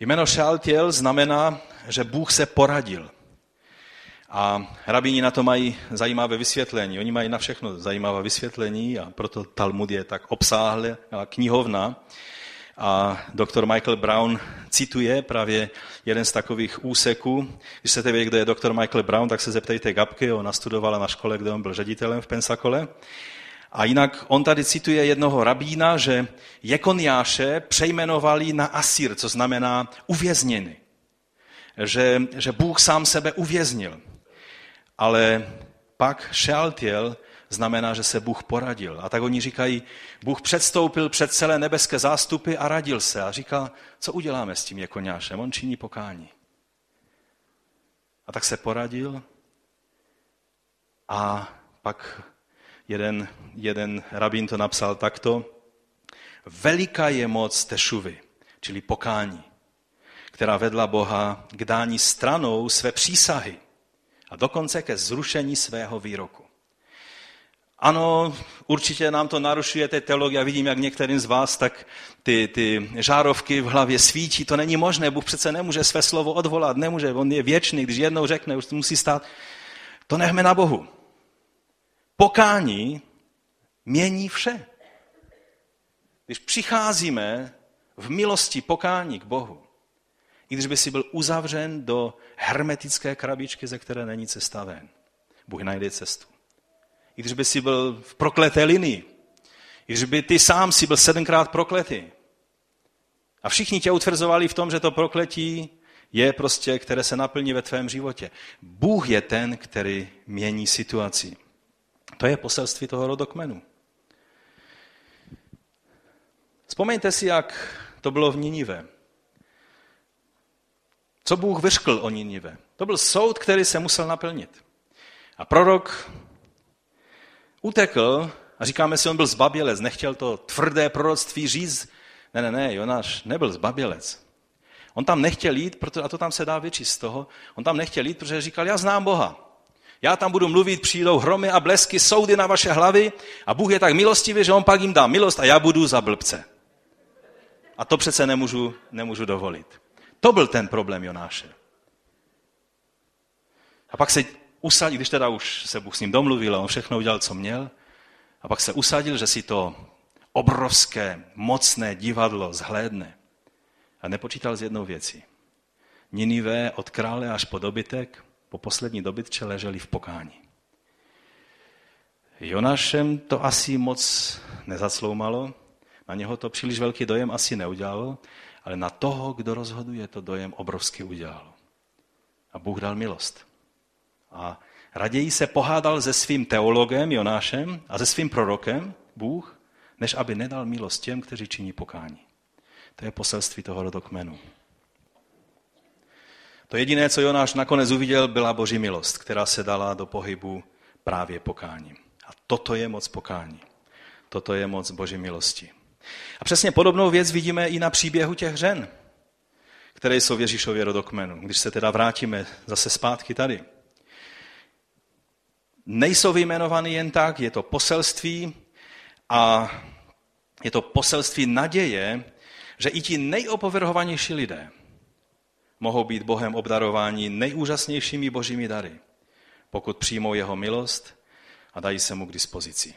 Jméno Šaltěl znamená, že Bůh se poradil. A rabíni na to mají zajímavé vysvětlení. Oni mají na všechno zajímavé vysvětlení a proto Talmud je tak obsáhlý knihovna. A doktor Michael Brown cituje právě jeden z takových úseků. Když chcete vědět, kdo je doktor Michael Brown, tak se zeptejte Gabky, on nastudovala na škole, kde on byl ředitelem v Pensakole. A jinak on tady cituje jednoho rabína, že Jekoniáše přejmenovali na Asír, co znamená uvězněný. Že, že Bůh sám sebe uvěznil ale pak šaltěl znamená, že se Bůh poradil. A tak oni říkají, Bůh předstoupil před celé nebeské zástupy a radil se. A říkal, co uděláme s tím Jekoňášem? On činí pokání. A tak se poradil a pak jeden, jeden rabín to napsal takto. Veliká je moc tešuvy, čili pokání, která vedla Boha k dání stranou své přísahy a dokonce ke zrušení svého výroku. Ano, určitě nám to narušuje té teologie. Já vidím, jak některým z vás tak ty, ty žárovky v hlavě svítí. To není možné, Bůh přece nemůže své slovo odvolat, nemůže, on je věčný, když jednou řekne, už to musí stát. To nechme na Bohu. Pokání mění vše. Když přicházíme v milosti pokání k Bohu, i když by si byl uzavřen do hermetické krabičky, ze které není cesta ven. Bůh najde cestu. I když by si byl v prokleté linii, i když by ty sám si byl sedmkrát prokletý. A všichni tě utvrzovali v tom, že to prokletí je prostě, které se naplní ve tvém životě. Bůh je ten, který mění situaci. To je poselství toho rodokmenu. Vzpomeňte si, jak to bylo v Ninive. Co Bůh vyřkl o Ninive? To byl soud, který se musel naplnit. A prorok utekl a říkáme si, on byl zbabělec, nechtěl to tvrdé proroctví říct. Ne, ne, ne, Jonáš nebyl zbabělec. On tam nechtěl jít, a to tam se dá vyčíst z toho, on tam nechtěl jít, protože říkal, já znám Boha. Já tam budu mluvit, přijdou hromy a blesky, soudy na vaše hlavy a Bůh je tak milostivý, že on pak jim dá milost a já budu za blbce. A to přece nemůžu, nemůžu dovolit. To byl ten problém Jonáše. A pak se usadil, když teda už se Bůh s ním domluvil a on všechno udělal, co měl, a pak se usadil, že si to obrovské, mocné divadlo zhlédne. A nepočítal s jednou věcí. Ninive od krále až po dobytek, po poslední dobytče leželi v pokání. Jonášem to asi moc nezacloumalo, na něho to příliš velký dojem asi neudělalo, ale na toho, kdo rozhoduje, to dojem obrovský udělalo. A Bůh dal milost. A raději se pohádal se svým teologem Jonášem a se svým prorokem, Bůh, než aby nedal milost těm, kteří činí pokání. To je poselství toho rodokmenu. To jediné, co Jonáš nakonec uviděl, byla boží milost, která se dala do pohybu právě pokáním. A toto je moc pokání. Toto je moc boží milosti. A přesně podobnou věc vidíme i na příběhu těch žen, které jsou v Ježíšově rodokmenu. Když se teda vrátíme zase zpátky tady. Nejsou vyjmenovány jen tak, je to poselství a je to poselství naděje, že i ti nejopovrhovanější lidé mohou být Bohem obdarováni nejúžasnějšími božími dary, pokud přijmou jeho milost a dají se mu k dispozici.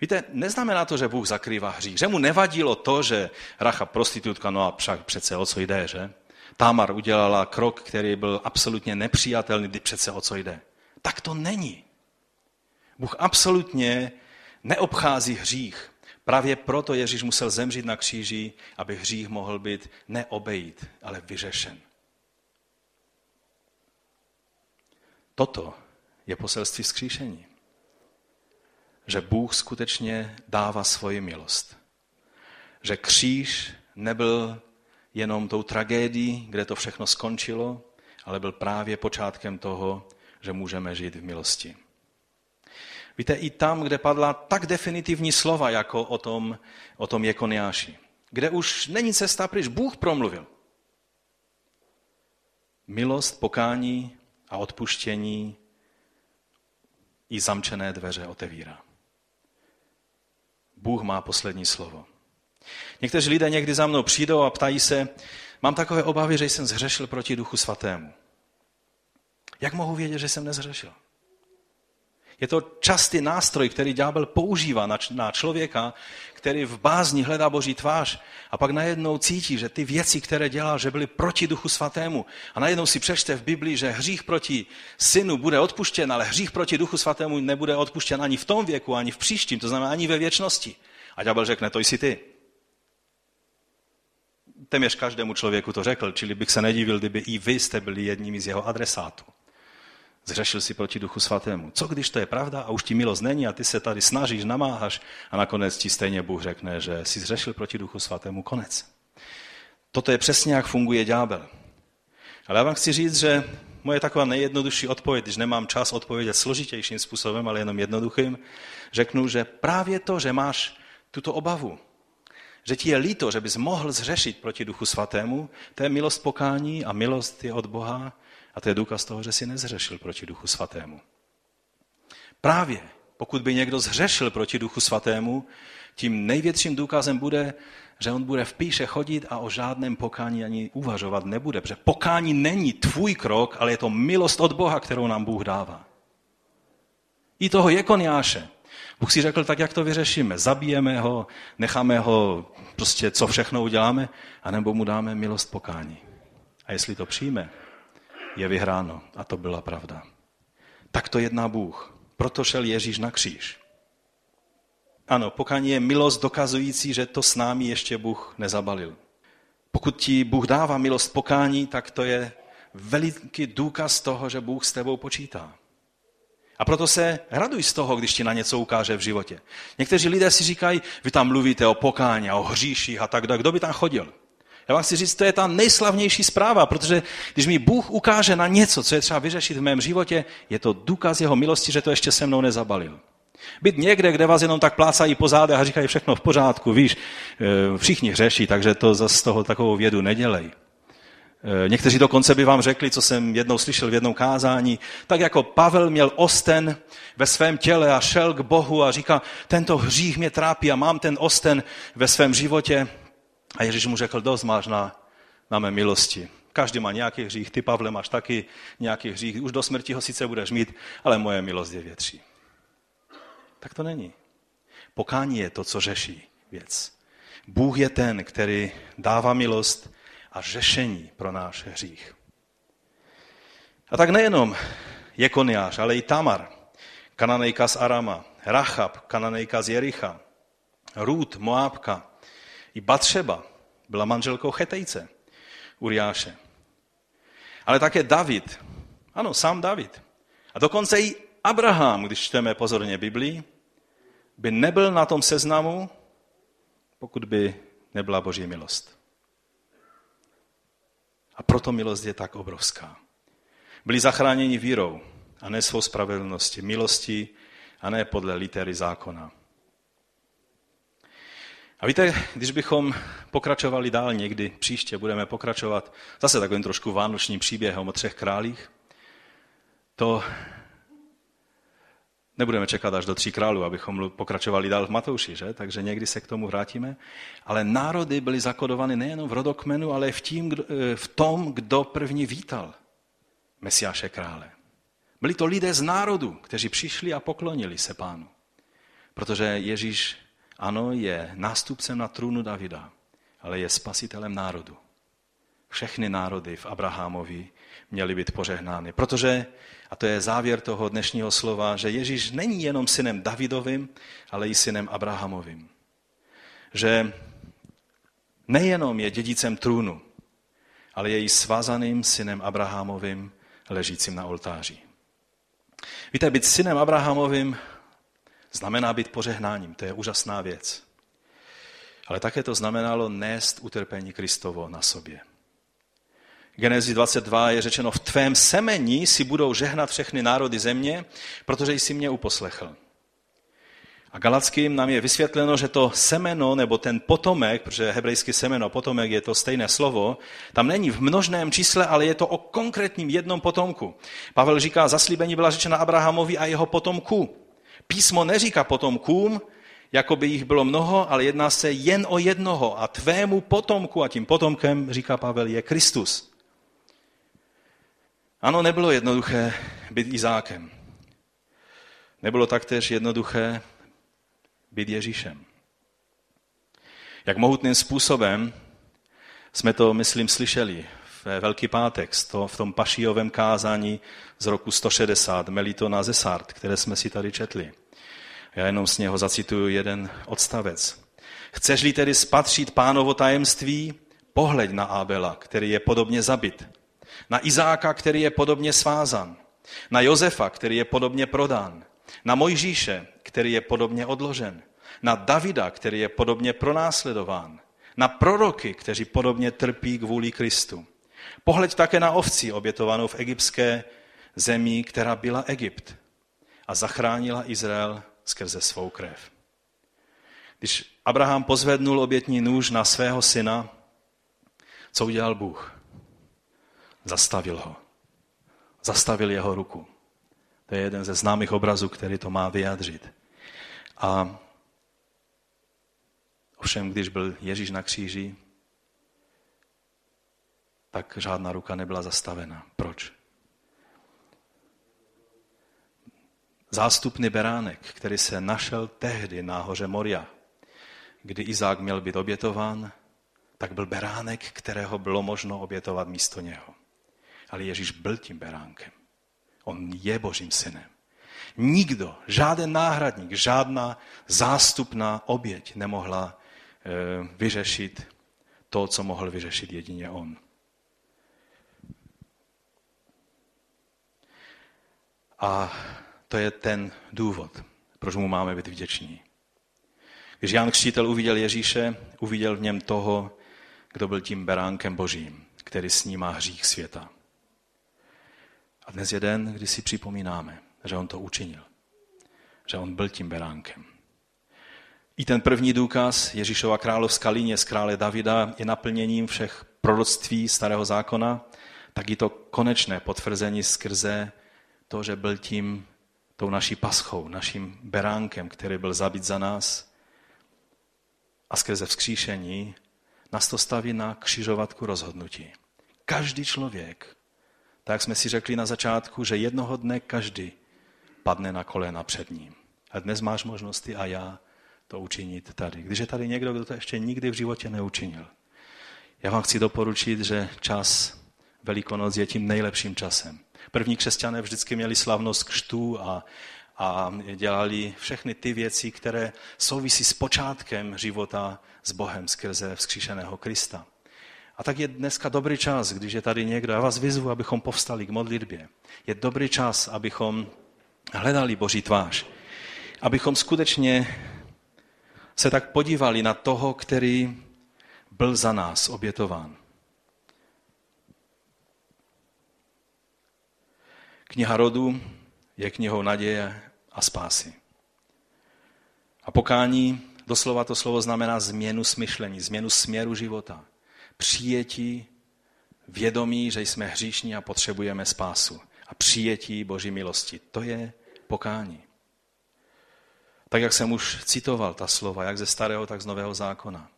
Víte, neznamená to, že Bůh zakrývá hřích. Že mu nevadilo to, že Racha prostitutka, no a však přece o co jde, že? Tamar udělala krok, který byl absolutně nepřijatelný, kdy přece o co jde. Tak to není. Bůh absolutně neobchází hřích. Právě proto Ježíš musel zemřít na kříži, aby hřích mohl být neobejít, ale vyřešen. Toto je poselství vzkříšení že Bůh skutečně dává svoji milost. Že kříž nebyl jenom tou tragédií, kde to všechno skončilo, ale byl právě počátkem toho, že můžeme žít v milosti. Víte, i tam, kde padla tak definitivní slova, jako o tom, o tom Jekoniáši, kde už není cesta pryč, Bůh promluvil. Milost, pokání a odpuštění i zamčené dveře otevírá. Bůh má poslední slovo. Někteří lidé někdy za mnou přijdou a ptají se, mám takové obavy, že jsem zhřešil proti Duchu Svatému. Jak mohu vědět, že jsem nezhřešil? Je to častý nástroj, který ďábel používá na člověka, který v bázni hledá Boží tvář a pak najednou cítí, že ty věci, které dělal, že byly proti Duchu Svatému a najednou si přečte v Biblii, že hřích proti synu bude odpuštěn, ale hřích proti Duchu Svatému nebude odpuštěn ani v tom věku, ani v příštím, to znamená ani ve věčnosti. A ďábel řekne, to jsi ty. Téměř každému člověku to řekl, čili bych se nedivil, kdyby i vy jste byli jedními z jeho adresátů. Zřešil si proti Duchu Svatému. Co když to je pravda a už ti milost není a ty se tady snažíš, namáháš a nakonec ti stejně Bůh řekne, že jsi zřešil proti Duchu Svatému konec. Toto je přesně, jak funguje ďábel. Ale já vám chci říct, že moje taková nejjednodušší odpověď, když nemám čas odpovědět složitějším způsobem, ale jenom jednoduchým, řeknu, že právě to, že máš tuto obavu, že ti je líto, že bys mohl zřešit proti Duchu Svatému, to je milost pokání a milost je od Boha a to je důkaz toho, že si nezřešil proti Duchu Svatému. Právě pokud by někdo zřešil proti Duchu Svatému, tím největším důkazem bude, že on bude v píše chodit a o žádném pokání ani uvažovat nebude. Protože pokání není tvůj krok, ale je to milost od Boha, kterou nám Bůh dává. I toho Jekoniáše. Bůh si řekl, tak jak to vyřešíme? Zabijeme ho, necháme ho, prostě co všechno uděláme, anebo mu dáme milost pokání. A jestli to přijme, je vyhráno. A to byla pravda. Tak to jedná Bůh. Proto šel Ježíš na kříž. ano, pokání je milost dokazující, že to s námi ještě Bůh nezabalil. Pokud ti Bůh dává milost pokání, tak to je veliký důkaz toho, že Bůh s tebou počítá. A proto se raduj z toho, když ti na něco ukáže v životě. Někteří lidé si říkají, vy tam mluvíte o pokání, o hříších a tak. Kdo by tam chodil? Já vám chci říct, to je ta nejslavnější zpráva, protože když mi Bůh ukáže na něco, co je třeba vyřešit v mém životě, je to důkaz jeho milosti, že to ještě se mnou nezabalil. Být někde, kde vás jenom tak plácají po zádech a říkají všechno v pořádku, víš, eh, všichni hřeší, takže to z toho takovou vědu nedělej. Eh, někteří dokonce by vám řekli, co jsem jednou slyšel v jednom kázání, tak jako Pavel měl osten ve svém těle a šel k Bohu a říká, tento hřích mě trápí a mám ten osten ve svém životě. A Ježíš mu řekl, dost máš na, na mé milosti. Každý má nějaký hřích, ty Pavle máš taky nějaký hřích, už do smrti ho sice budeš mít, ale moje milost je větší. Tak to není. Pokání je to, co řeší věc. Bůh je ten, který dává milost a řešení pro náš hřích. A tak nejenom Jekoniáš, ale i Tamar, kananejka z Arama, Rachab, kananejka z Jericha, Rút, Moábka, i Batřeba byla manželkou Chetejce, Uriáše. Ale také David, ano, sám David. A dokonce i Abraham, když čteme pozorně Biblii, by nebyl na tom seznamu, pokud by nebyla Boží milost. A proto milost je tak obrovská. Byli zachráněni vírou a ne svou spravedlností, milostí a ne podle litery zákona. A víte, když bychom pokračovali dál někdy, příště budeme pokračovat zase takovým trošku vánočním příběhem o třech králích, to nebudeme čekat až do tří králů, abychom pokračovali dál v Matouši, že? takže někdy se k tomu vrátíme. Ale národy byly zakodovány nejen v rodokmenu, ale v, tím, v tom, kdo první vítal Mesiáše krále. Byli to lidé z národu, kteří přišli a poklonili se pánu. Protože Ježíš ano, je nástupcem na trůnu Davida, ale je spasitelem národu. Všechny národy v Abrahamovi měly být požehnány. Protože, a to je závěr toho dnešního slova, že Ježíš není jenom synem Davidovým, ale i synem Abrahamovým. Že nejenom je dědicem trůnu, ale je i svázaným synem Abrahamovým, ležícím na oltáři. Víte, být synem Abrahamovým znamená být požehnáním. To je úžasná věc. Ale také to znamenalo nést utrpení Kristovo na sobě. Genezi 22 je řečeno, v tvém semení si budou žehnat všechny národy země, protože jsi mě uposlechl. A Galackým nám je vysvětleno, že to semeno nebo ten potomek, protože hebrejský semeno, potomek je to stejné slovo, tam není v množném čísle, ale je to o konkrétním jednom potomku. Pavel říká, zaslíbení byla řečena Abrahamovi a jeho potomku. Písmo neříká potomkům, jako by jich bylo mnoho, ale jedná se jen o jednoho a tvému potomku, a tím potomkem, říká Pavel, je Kristus. Ano, nebylo jednoduché být Izákem. Nebylo taktéž jednoduché být Ježíšem. Jak mohutným způsobem jsme to, myslím, slyšeli v Velký pátek, v tom pašijovém kázání z roku 160, Melitona Zesart, které jsme si tady četli. Já jenom z něho zacituju jeden odstavec. Chceš-li tedy spatřit pánovo tajemství, pohleď na Abela, který je podobně zabit, na Izáka, který je podobně svázan, na Josefa, který je podobně prodán, na Mojžíše, který je podobně odložen, na Davida, který je podobně pronásledován, na proroky, kteří podobně trpí kvůli Kristu. Pohleď také na ovci obětovanou v egyptské zemi, která byla Egypt a zachránila Izrael skrze svou krev. Když Abraham pozvednul obětní nůž na svého syna, co udělal Bůh? Zastavil ho. Zastavil jeho ruku. To je jeden ze známých obrazů, který to má vyjádřit. A ovšem, když byl Ježíš na kříži, tak žádná ruka nebyla zastavena. Proč? zástupný beránek, který se našel tehdy na hoře Moria, kdy Izák měl být obětován, tak byl beránek, kterého bylo možno obětovat místo něho. Ale Ježíš byl tím beránkem. On je Božím synem. Nikdo, žádný náhradník, žádná zástupná oběť nemohla eh, vyřešit to, co mohl vyřešit jedině on. A to je ten důvod, proč mu máme být vděční. Když Jan Křtítel uviděl Ježíše, uviděl v něm toho, kdo byl tím beránkem božím, který snímá hřích světa. A dnes je den, kdy si připomínáme, že on to učinil. Že on byl tím beránkem. I ten první důkaz Ježíšova královská linie z krále Davida je naplněním všech proroctví starého zákona, tak i to konečné potvrzení skrze to, že byl tím, tou naší paschou, naším beránkem, který byl zabit za nás a skrze vzkříšení nás to staví na křižovatku rozhodnutí. Každý člověk, tak jsme si řekli na začátku, že jednoho dne každý padne na kolena před ním. A dnes máš možnosti a já to učinit tady. Když je tady někdo, kdo to ještě nikdy v životě neučinil. Já vám chci doporučit, že čas Velikonoc je tím nejlepším časem. První křesťané vždycky měli slavnost křtů a, a dělali všechny ty věci, které souvisí s počátkem života s Bohem skrze vzkříšeného Krista. A tak je dneska dobrý čas, když je tady někdo. Já vás vyzvu, abychom povstali k modlitbě. Je dobrý čas, abychom hledali Boží tvář. Abychom skutečně se tak podívali na toho, který byl za nás obětován. Kniha rodu je knihou naděje a spásy. A pokání, doslova to slovo znamená změnu smyšlení, změnu směru života. Přijetí vědomí, že jsme hříšní a potřebujeme spásu. A přijetí Boží milosti. To je pokání. Tak, jak jsem už citoval ta slova, jak ze starého, tak z nového zákona.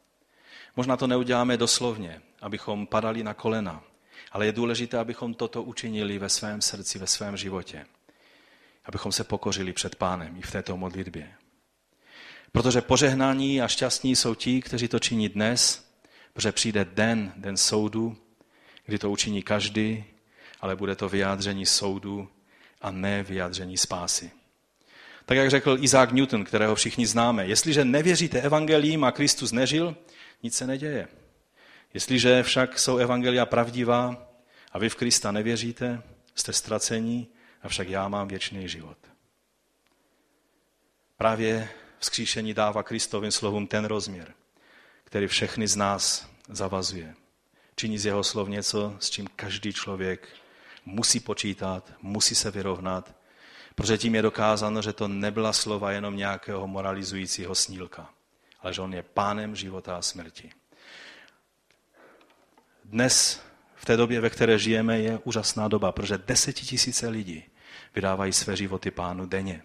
Možná to neuděláme doslovně, abychom padali na kolena, ale je důležité, abychom toto učinili ve svém srdci, ve svém životě. Abychom se pokořili před pánem i v této modlitbě. Protože požehnání a šťastní jsou ti, kteří to činí dnes, protože přijde den, den soudu, kdy to učiní každý, ale bude to vyjádření soudu a ne vyjádření spásy. Tak jak řekl Isaac Newton, kterého všichni známe, jestliže nevěříte evangelím a Kristus nežil, nic se neděje. Jestliže však jsou evangelia pravdivá a vy v Krista nevěříte, jste ztracení, avšak já mám věčný život. Právě vzkříšení dává Kristovým slovům ten rozměr, který všechny z nás zavazuje. Činí z jeho slov něco, s čím každý člověk musí počítat, musí se vyrovnat, protože tím je dokázáno, že to nebyla slova jenom nějakého moralizujícího snílka, ale že on je pánem života a smrti. Dnes, v té době, ve které žijeme, je úžasná doba, protože desetitisíce lidí vydávají své životy pánu denně.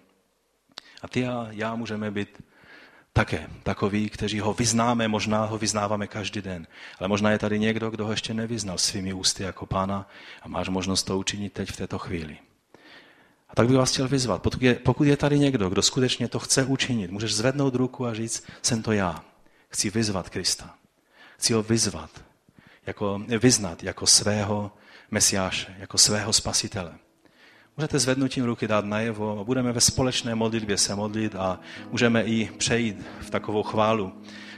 A ty a já můžeme být také takoví, kteří ho vyznáme, možná ho vyznáváme každý den. Ale možná je tady někdo, kdo ho ještě nevyznal svými ústy jako pána a máš možnost to učinit teď v této chvíli. A tak bych vás chtěl vyzvat, pokud je, pokud je tady někdo, kdo skutečně to chce učinit, můžeš zvednout ruku a říct, jsem to já. Chci vyzvat Krista. Chci ho vyzvat, jako, vyznat jako svého mesiáše, jako svého spasitele. Můžete zvednutím ruky dát najevo, budeme ve společné modlitbě se modlit a můžeme i přejít v takovou chválu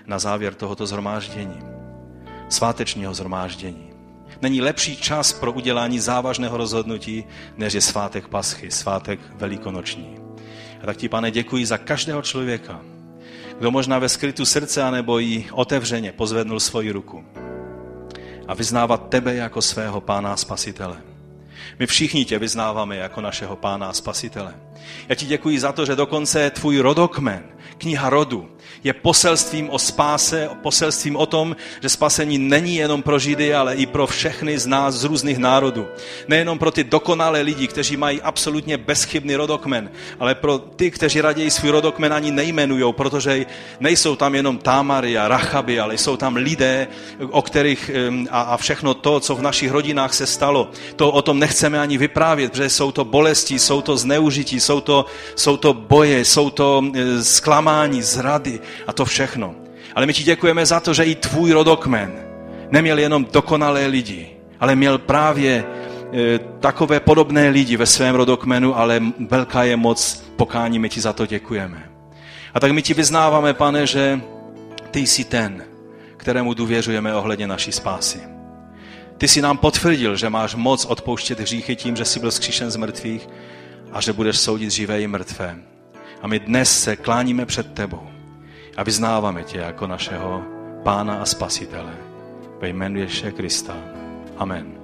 na závěr tohoto zhromáždění, svátečního zhromáždění. Není lepší čas pro udělání závažného rozhodnutí, než je svátek Paschy, svátek velikonoční. A tak ti, pane, děkuji za každého člověka, kdo možná ve skrytu srdce, anebo i otevřeně pozvednul svoji ruku a vyznávat tebe jako svého pána a spasitele. My všichni tě vyznáváme jako našeho pána a spasitele. Já ti děkuji za to, že dokonce tvůj rodokmen, kniha rodu, je poselstvím o spáse, poselstvím o tom, že spasení není jenom pro Židy, ale i pro všechny z nás z různých národů. Nejenom pro ty dokonalé lidi, kteří mají absolutně bezchybný rodokmen, ale pro ty, kteří raději svůj rodokmen ani nejmenují, protože nejsou tam jenom Támary a Rachaby, ale jsou tam lidé, o kterých a, a všechno to, co v našich rodinách se stalo, to o tom nechceme ani vyprávět, protože jsou to bolesti, jsou to zneužití, jsou to, jsou to boje, jsou to zklamání, zrady a to všechno. Ale my ti děkujeme za to, že i tvůj rodokmen neměl jenom dokonalé lidi, ale měl právě takové podobné lidi ve svém rodokmenu, ale velká je moc pokání, my ti za to děkujeme. A tak my ti vyznáváme, pane, že ty jsi ten, kterému důvěřujeme ohledně naší spásy. Ty jsi nám potvrdil, že máš moc odpouštět hříchy tím, že jsi byl zkříšen z mrtvých a že budeš soudit živé i mrtvé. A my dnes se kláníme před tebou a vyznáváme tě jako našeho pána a spasitele. Ve jménu Ježíše Krista. Amen.